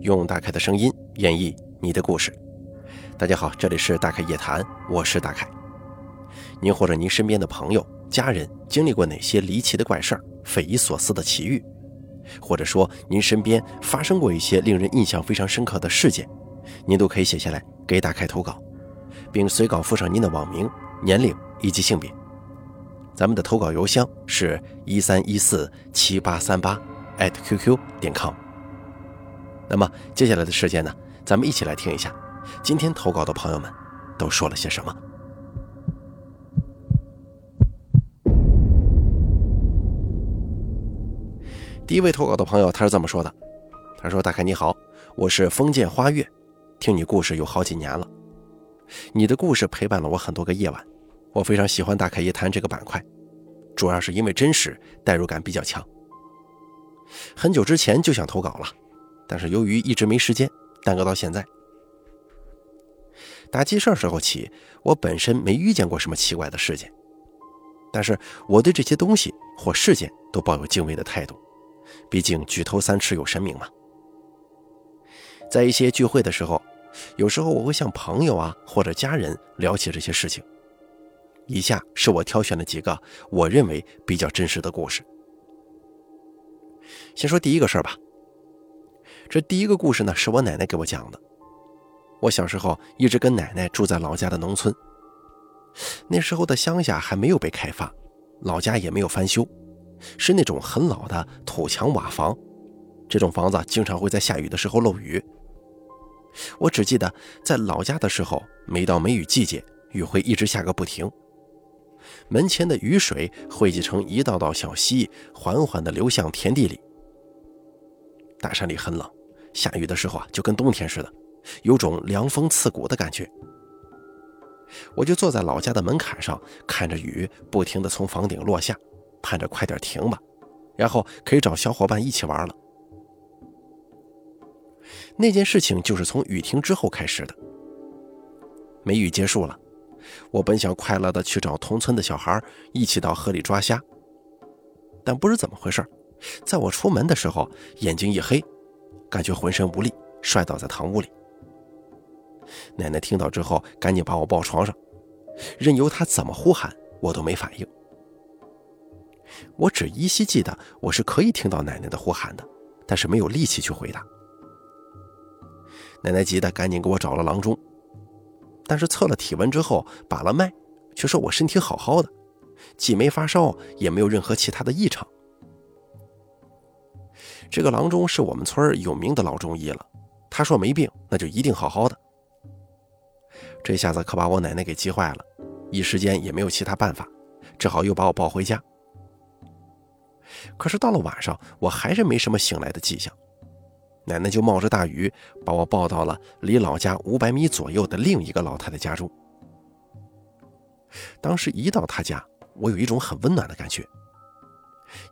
用大凯的声音演绎你的故事。大家好，这里是大凯夜谈，我是大凯。您或者您身边的朋友、家人经历过哪些离奇的怪事儿、匪夷所思的奇遇？或者说您身边发生过一些令人印象非常深刻的事件，您都可以写下来给大凯投稿，并随稿附上您的网名、年龄以及性别。咱们的投稿邮箱是一三一四七八三八。qq 点 com。那么接下来的时间呢，咱们一起来听一下，今天投稿的朋友们都说了些什么。第一位投稿的朋友他是这么说的：“他说，大凯你好，我是风剑花月，听你故事有好几年了，你的故事陪伴了我很多个夜晚，我非常喜欢大凯一谈这个板块，主要是因为真实，代入感比较强。”很久之前就想投稿了，但是由于一直没时间，耽搁到现在。打记事时候起，我本身没遇见过什么奇怪的事件，但是我对这些东西或事件都抱有敬畏的态度，毕竟举头三尺有神明嘛。在一些聚会的时候，有时候我会向朋友啊或者家人聊起这些事情。以下是我挑选的几个我认为比较真实的故事。先说第一个事儿吧。这第一个故事呢，是我奶奶给我讲的。我小时候一直跟奶奶住在老家的农村，那时候的乡下还没有被开发，老家也没有翻修，是那种很老的土墙瓦房。这种房子经常会在下雨的时候漏雨。我只记得在老家的时候，每到梅雨季节，雨会一直下个不停。门前的雨水汇集成一道道小溪，缓缓地流向田地里。大山里很冷，下雨的时候啊，就跟冬天似的，有种凉风刺骨的感觉。我就坐在老家的门槛上，看着雨不停地从房顶落下，盼着快点停吧，然后可以找小伙伴一起玩了。那件事情就是从雨停之后开始的。梅雨结束了，我本想快乐地去找同村的小孩一起到河里抓虾，但不知怎么回事。在我出门的时候，眼睛一黑，感觉浑身无力，摔倒在堂屋里。奶奶听到之后，赶紧把我抱床上，任由她怎么呼喊，我都没反应。我只依稀记得我是可以听到奶奶的呼喊的，但是没有力气去回答。奶奶急得赶紧给我找了郎中，但是测了体温之后，把了脉，却说我身体好好的，既没发烧，也没有任何其他的异常。这个郎中是我们村有名的老中医了，他说没病，那就一定好好的。这下子可把我奶奶给急坏了，一时间也没有其他办法，只好又把我抱回家。可是到了晚上，我还是没什么醒来的迹象，奶奶就冒着大雨把我抱到了离老家五百米左右的另一个老太太家中。当时一到她家，我有一种很温暖的感觉。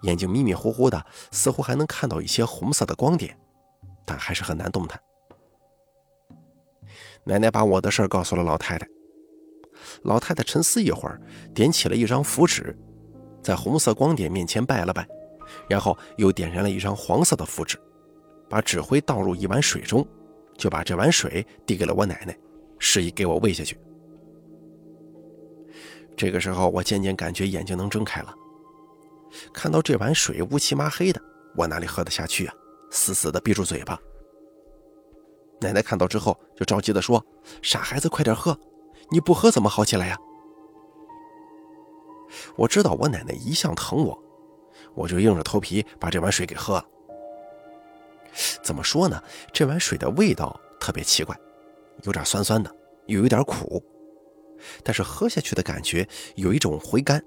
眼睛迷迷糊糊的，似乎还能看到一些红色的光点，但还是很难动弹。奶奶把我的事儿告诉了老太太，老太太沉思一会儿，点起了一张符纸，在红色光点面前拜了拜，然后又点燃了一张黄色的符纸，把纸灰倒入一碗水中，就把这碗水递给了我奶奶，示意给我喂下去。这个时候，我渐渐感觉眼睛能睁开了。看到这碗水乌漆麻黑的，我哪里喝得下去啊？死死的闭住嘴巴。奶奶看到之后就着急地说：“傻孩子，快点喝！你不喝怎么好起来呀？”我知道我奶奶一向疼我，我就硬着头皮把这碗水给喝了。怎么说呢？这碗水的味道特别奇怪，有点酸酸的，又有点苦，但是喝下去的感觉有一种回甘。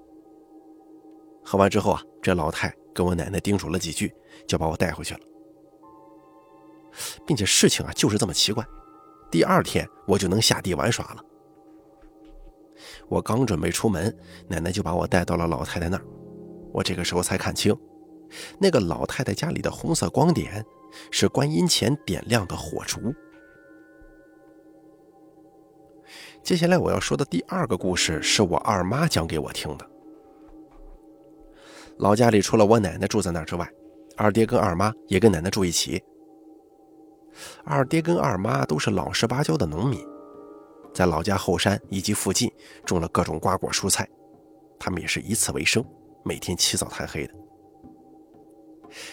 喝完之后啊，这老太跟我奶奶叮嘱了几句，就把我带回去了，并且事情啊就是这么奇怪，第二天我就能下地玩耍了。我刚准备出门，奶奶就把我带到了老太太那儿，我这个时候才看清，那个老太太家里的红色光点是观音前点亮的火烛。接下来我要说的第二个故事是我二妈讲给我听的。老家里除了我奶奶住在那儿之外，二爹跟二妈也跟奶奶住一起。二爹跟二妈都是老实巴交的农民，在老家后山以及附近种了各种瓜果蔬菜，他们也是以此为生，每天起早贪黑的。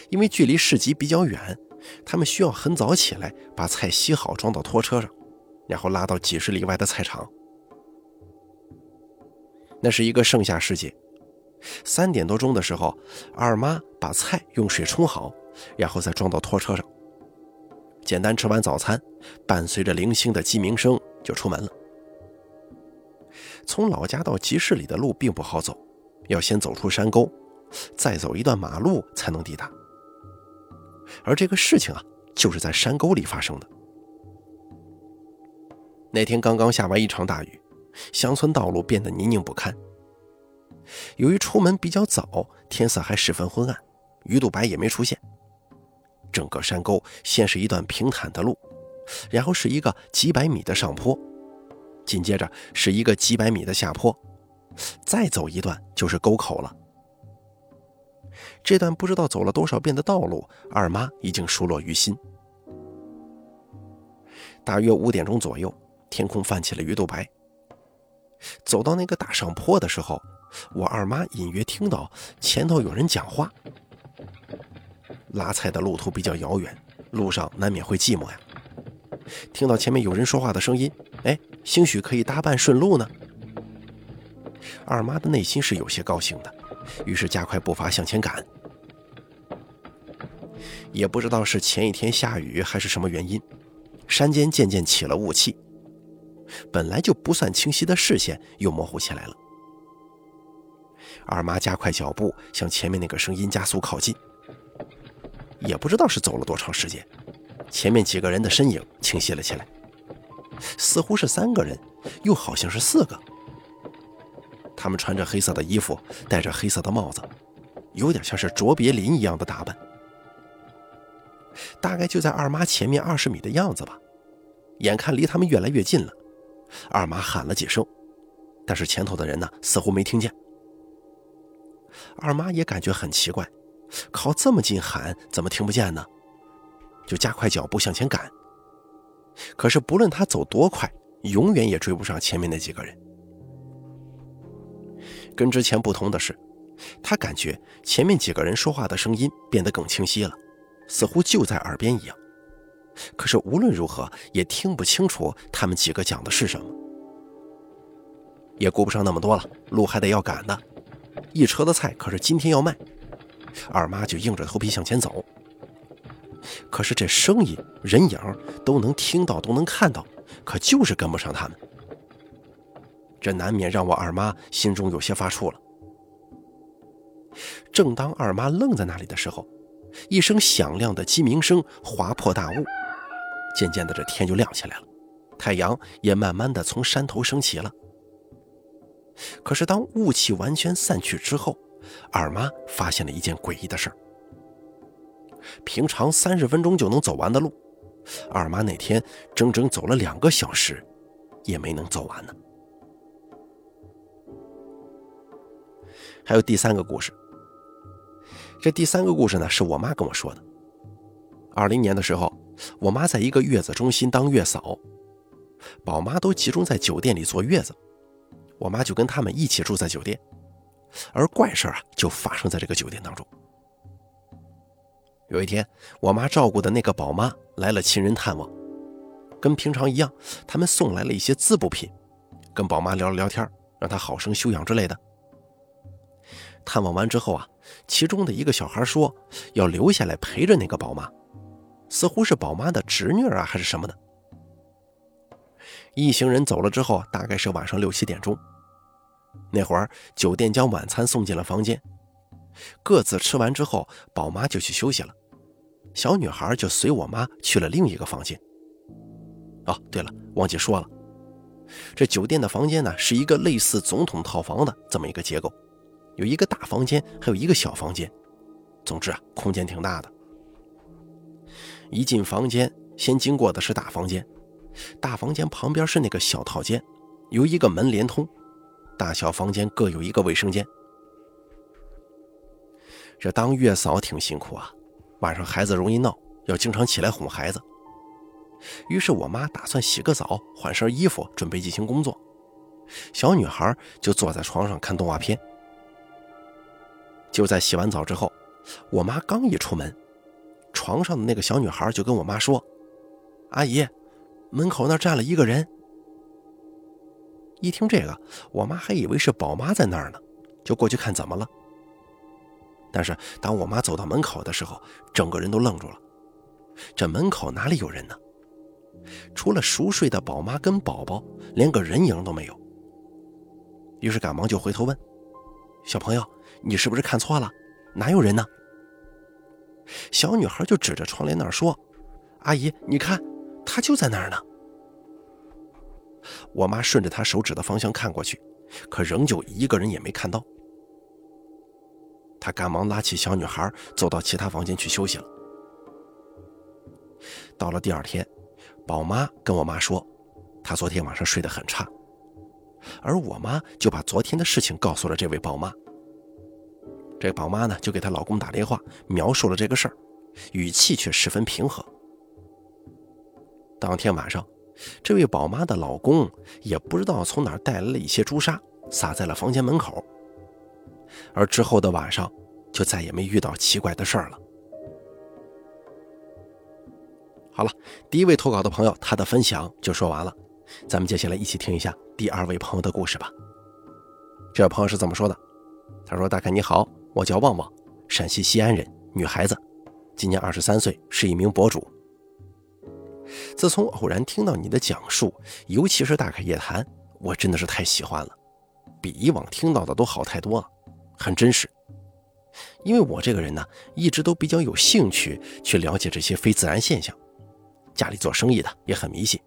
因为距离市集比较远，他们需要很早起来把菜洗好装到拖车上，然后拉到几十里外的菜场。那是一个盛夏时节，三点多钟的时候，二妈把菜用水冲好，然后再装到拖车上。简单吃完早餐，伴随着零星的鸡鸣声就出门了。从老家到集市里的路并不好走，要先走出山沟，再走一段马路才能抵达。而这个事情啊，就是在山沟里发生的。那天刚刚下完一场大雨。乡村道路变得泥泞不堪。由于出门比较早，天色还十分昏暗，鱼肚白也没出现。整个山沟先是一段平坦的路，然后是一个几百米的上坡，紧接着是一个几百米的下坡，再走一段就是沟口了。这段不知道走了多少遍的道路，二妈已经熟络于心。大约五点钟左右，天空泛起了鱼肚白。走到那个大上坡的时候，我二妈隐约听到前头有人讲话。拉菜的路途比较遥远，路上难免会寂寞呀。听到前面有人说话的声音，哎，兴许可以搭伴顺路呢。二妈的内心是有些高兴的，于是加快步伐向前赶。也不知道是前一天下雨还是什么原因，山间渐渐起了雾气。本来就不算清晰的视线又模糊起来了。二妈加快脚步向前面那个声音加速靠近。也不知道是走了多长时间，前面几个人的身影清晰了起来，似乎是三个人，又好像是四个。他们穿着黑色的衣服，戴着黑色的帽子，有点像是卓别林一样的打扮。大概就在二妈前面二十米的样子吧。眼看离他们越来越近了。二妈喊了几声，但是前头的人呢，似乎没听见。二妈也感觉很奇怪，靠这么近喊，怎么听不见呢？就加快脚步向前赶。可是不论他走多快，永远也追不上前面那几个人。跟之前不同的是，他感觉前面几个人说话的声音变得更清晰了，似乎就在耳边一样。可是无论如何也听不清楚他们几个讲的是什么，也顾不上那么多了，路还得要赶呢。一车的菜可是今天要卖，二妈就硬着头皮向前走。可是这声音、人影都能听到，都能看到，可就是跟不上他们，这难免让我二妈心中有些发怵了。正当二妈愣在那里的时候，一声响亮的鸡鸣声划破大雾。渐渐的，这天就亮起来了，太阳也慢慢的从山头升起了。可是，当雾气完全散去之后，二妈发现了一件诡异的事儿：平常三十分钟就能走完的路，二妈那天整整走了两个小时，也没能走完呢。还有第三个故事，这第三个故事呢，是我妈跟我说的。二零年的时候。我妈在一个月子中心当月嫂，宝妈都集中在酒店里坐月子，我妈就跟他们一起住在酒店，而怪事啊就发生在这个酒店当中。有一天，我妈照顾的那个宝妈来了亲人探望，跟平常一样，他们送来了一些滋补品，跟宝妈聊了聊天，让她好生休养之类的。探望完之后啊，其中的一个小孩说要留下来陪着那个宝妈。似乎是宝妈的侄女啊，还是什么的。一行人走了之后，大概是晚上六七点钟。那会儿，酒店将晚餐送进了房间，各自吃完之后，宝妈就去休息了，小女孩就随我妈去了另一个房间。哦，对了，忘记说了，这酒店的房间呢，是一个类似总统套房的这么一个结构，有一个大房间，还有一个小房间，总之啊，空间挺大的。一进房间，先经过的是大房间，大房间旁边是那个小套间，由一个门连通，大小房间各有一个卫生间。这当月嫂挺辛苦啊，晚上孩子容易闹，要经常起来哄孩子，于是我妈打算洗个澡，换身衣服，准备进行工作。小女孩就坐在床上看动画片。就在洗完澡之后，我妈刚一出门，床上的那个小女孩就跟我妈说：“阿姨，门口那站了一个人。”一听这个，我妈还以为是宝妈在那儿呢，就过去看怎么了。但是当我妈走到门口的时候，整个人都愣住了。这门口哪里有人呢？除了熟睡的宝妈跟宝宝，连个人影都没有。于是赶忙就回头问：“小朋友，你是不是看错了？哪有人呢？”小女孩就指着窗帘那儿说：“阿姨，你看，他就在那儿呢。”我妈顺着她手指的方向看过去，可仍旧一个人也没看到。她赶忙拉起小女孩，走到其他房间去休息了。到了第二天，宝妈跟我妈说，她昨天晚上睡得很差，而我妈就把昨天的事情告诉了这位宝妈。这宝妈呢，就给她老公打电话，描述了这个事儿，语气却十分平和。当天晚上。这位宝妈的老公也不知道从哪儿带来了一些朱砂，撒在了房间门口。而之后的晚上，就再也没遇到奇怪的事儿了。好了，第一位投稿的朋友，他的分享就说完了。咱们接下来一起听一下第二位朋友的故事吧。这位朋友是怎么说的？他说：“大概你好，我叫旺旺，陕西西安人，女孩子，今年二十三岁，是一名博主。”自从偶然听到你的讲述，尤其是《大开夜谈》，我真的是太喜欢了，比以往听到的都好太多了，很真实。因为我这个人呢，一直都比较有兴趣去了解这些非自然现象。家里做生意的也很迷信，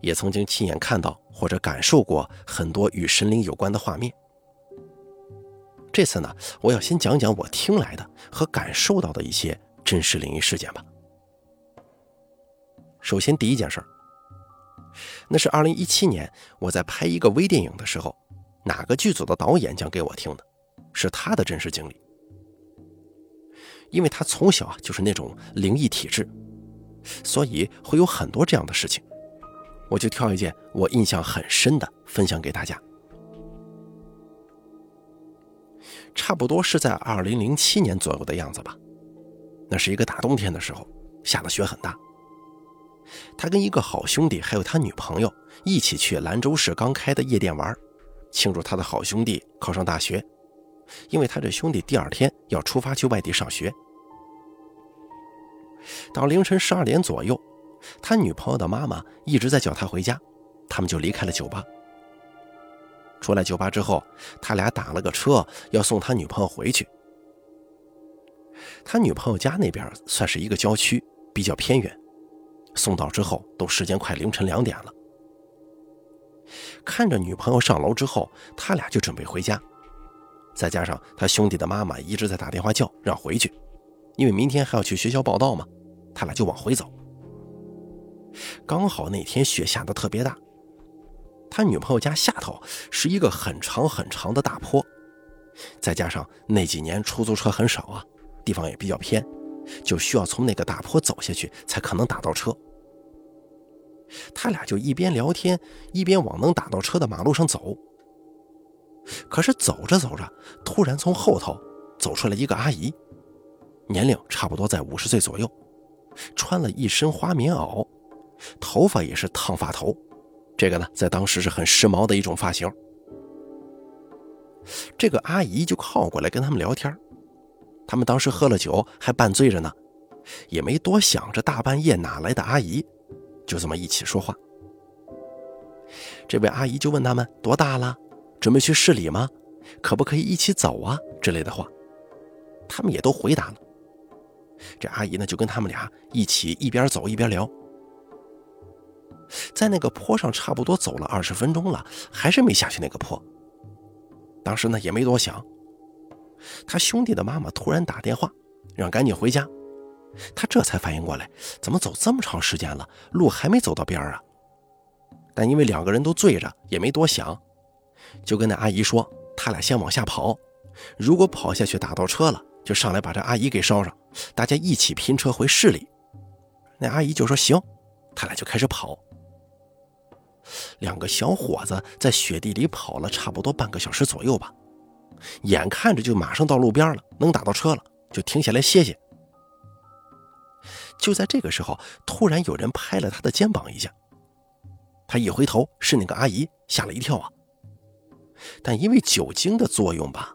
也曾经亲眼看到或者感受过很多与神灵有关的画面。这次呢，我要先讲讲我听来的和感受到的一些真实灵异事件吧。首先，第一件事儿，那是二零一七年我在拍一个微电影的时候，哪个剧组的导演讲给我听的，是他的真实经历。因为他从小啊就是那种灵异体质，所以会有很多这样的事情。我就挑一件我印象很深的分享给大家。差不多是在二零零七年左右的样子吧，那是一个大冬天的时候，下的雪很大。他跟一个好兄弟还有他女朋友一起去兰州市刚开的夜店玩，庆祝他的好兄弟考上大学。因为他这兄弟第二天要出发去外地上学。到凌晨十二点左右，他女朋友的妈妈一直在叫他回家，他们就离开了酒吧。出来酒吧之后，他俩打了个车要送他女朋友回去。他女朋友家那边算是一个郊区，比较偏远。送到之后，都时间快凌晨两点了。看着女朋友上楼之后，他俩就准备回家。再加上他兄弟的妈妈一直在打电话叫让回去，因为明天还要去学校报道嘛，他俩就往回走。刚好那天雪下的特别大，他女朋友家下头是一个很长很长的大坡，再加上那几年出租车很少啊，地方也比较偏。就需要从那个大坡走下去，才可能打到车。他俩就一边聊天，一边往能打到车的马路上走。可是走着走着，突然从后头走出来一个阿姨，年龄差不多在五十岁左右，穿了一身花棉袄，头发也是烫发头，这个呢，在当时是很时髦的一种发型。这个阿姨就靠过来跟他们聊天。他们当时喝了酒，还半醉着呢，也没多想，这大半夜哪来的阿姨，就这么一起说话。这位阿姨就问他们多大了，准备去市里吗？可不可以一起走啊？之类的话，他们也都回答了。这阿姨呢，就跟他们俩一起一边走一边聊。在那个坡上，差不多走了二十分钟了，还是没下去那个坡。当时呢，也没多想。他兄弟的妈妈突然打电话，让赶紧回家。他这才反应过来，怎么走这么长时间了，路还没走到边儿啊？但因为两个人都醉着，也没多想，就跟那阿姨说：“他俩先往下跑，如果跑下去打到车了，就上来把这阿姨给捎上，大家一起拼车回市里。”那阿姨就说：“行。”他俩就开始跑。两个小伙子在雪地里跑了差不多半个小时左右吧，眼看着就马上到路边了，能打到车了，就停下来歇歇。就在这个时候，突然有人拍了他的肩膀一下。他一回头，是那个阿姨，吓了一跳啊。但因为酒精的作用吧，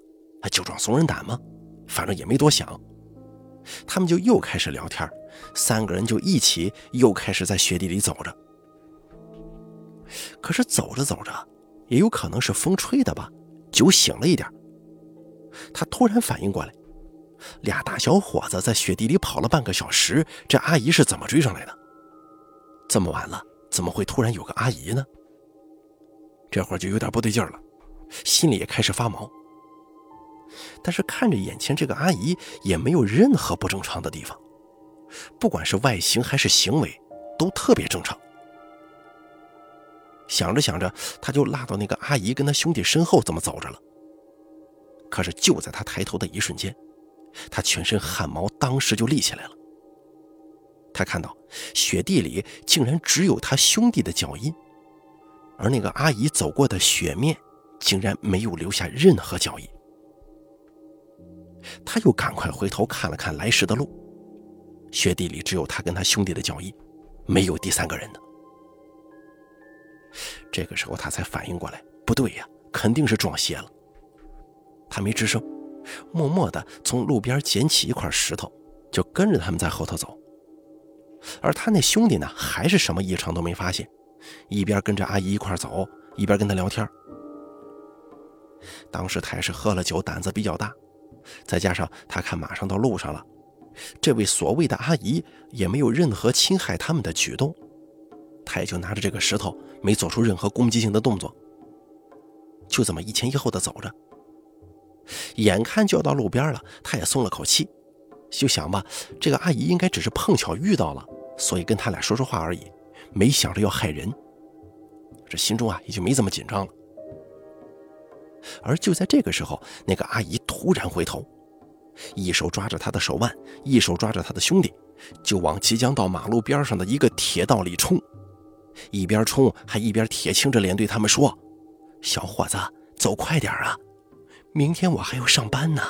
酒壮怂人胆嘛，反正也没多想。他们就又开始聊天，三个人就一起又开始在雪地里走着。可是走着走着，也有可能是风吹的吧，酒醒了一点。他突然反应过来，俩大小伙子在雪地里跑了半个小时，这阿姨是怎么追上来的？这么晚了，怎么会突然有个阿姨呢？这会儿就有点不对劲了，心里也开始发毛。但是看着眼前这个阿姨，也没有任何不正常的地方，不管是外形还是行为，都特别正常。想着想着，他就拉到那个阿姨跟他兄弟身后，这么走着了。可是就在他抬头的一瞬间，他全身汗毛当时就立起来了。他看到雪地里竟然只有他兄弟的脚印，而那个阿姨走过的雪面竟然没有留下任何脚印。他又赶快回头看了看来时的路，雪地里只有他跟他兄弟的脚印，没有第三个人的。这个时候他才反应过来，不对呀，肯定是撞邪了。他没吱声，默默地从路边捡起一块石头，就跟着他们在后头走。而他那兄弟呢，还是什么异常都没发现，一边跟着阿姨一块走，一边跟他聊天。当时他也是喝了酒，胆子比较大。再加上他看马上到路上了，这位所谓的阿姨也没有任何侵害他们的举动，他也就拿着这个石头，没做出任何攻击性的动作，就这么一前一后的走着。眼看就要到路边了，他也松了口气，就想吧，这个阿姨应该只是碰巧遇到了，所以跟他俩说说话而已，没想着要害人，这心中啊也就没这么紧张了。而就在这个时候，那个阿姨突然回头，一手抓着他的手腕，一手抓着他的兄弟，就往即将到马路边上的一个铁道里冲，一边冲还一边铁青着脸对他们说：“小伙子，走快点啊，明天我还要上班呢。”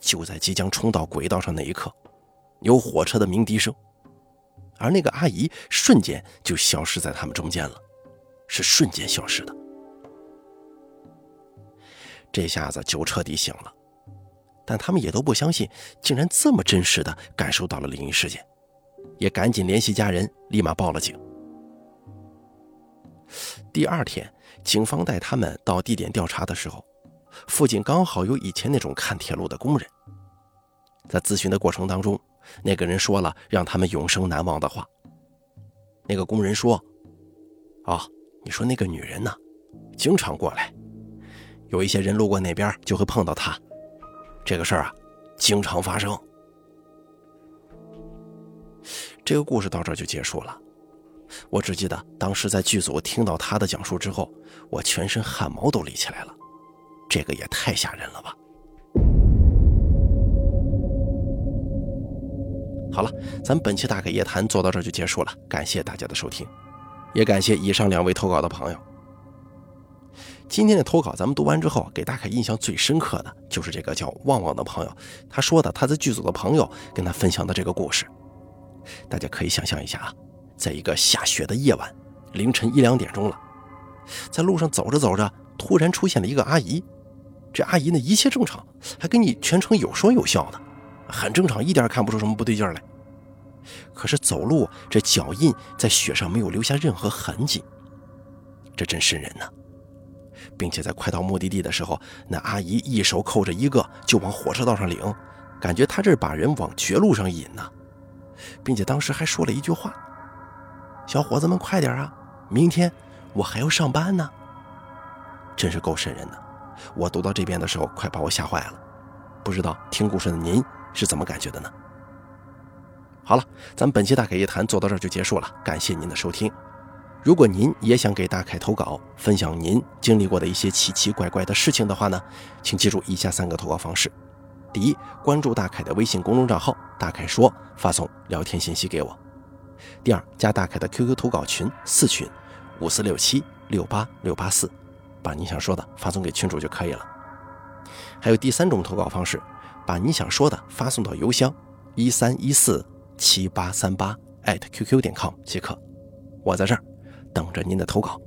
就在即将冲到轨道上那一刻，有火车的鸣笛声，而那个阿姨瞬间就消失在他们中间了，是瞬间消失的。这下子就彻底醒了，但他们也都不相信，竟然这么真实的感受到了灵异事件，也赶紧联系家人，立马报了警。第二天，警方带他们到地点调查的时候，附近刚好有以前那种看铁路的工人。在咨询的过程当中，那个人说了让他们永生难忘的话。那个工人说：“哦，你说那个女人呢，经常过来。”有一些人路过那边就会碰到她，这个事儿啊，经常发生。这个故事到这就结束了。我只记得当时在剧组听到他的讲述之后，我全身汗毛都立起来了。这个也太吓人了吧！好了，咱本期大凯夜谈做到这就结束了，感谢大家的收听，也感谢以上两位投稿的朋友。今天的投稿咱们读完之后，给大凯印象最深刻的就是这个叫旺旺的朋友，他说的他在剧组的朋友跟他分享的这个故事。大家可以想象一下啊，在一个下雪的夜晚，凌晨一两点钟了，在路上走着走着，突然出现了一个阿姨。这阿姨呢一切正常，还跟你全程有说有笑的，很正常，一点看不出什么不对劲来。可是走路这脚印在雪上没有留下任何痕迹，这真瘆人呢。并且在快到目的地的时候，那阿姨一手扣着一个就往火车道上领，感觉她这是把人往绝路上引呢，并且当时还说了一句话：“小伙子们快点啊，明天我还要上班呢。”真是够瘆人的。我读到这边的时候，快把我吓坏了。不知道听故事的您是怎么感觉的呢？好了，咱们本期大凯夜谈做到这儿就结束了，感谢您的收听。如果您也想给大凯投稿，分享您经历过的一些奇奇怪怪的事情的话呢，请记住以下三个投稿方式：第一，关注大凯的微信公众账号“大凯说”，发送聊天信息给我；第二，加大凯的 QQ 投稿群四群五四六七六八六八四，把你想说的发送给群主就可以了。还有第三种投稿方式，把你想说的发送到邮箱一三一四七八三八艾特 QQ 点 com 即可。我在这儿等着您的投稿。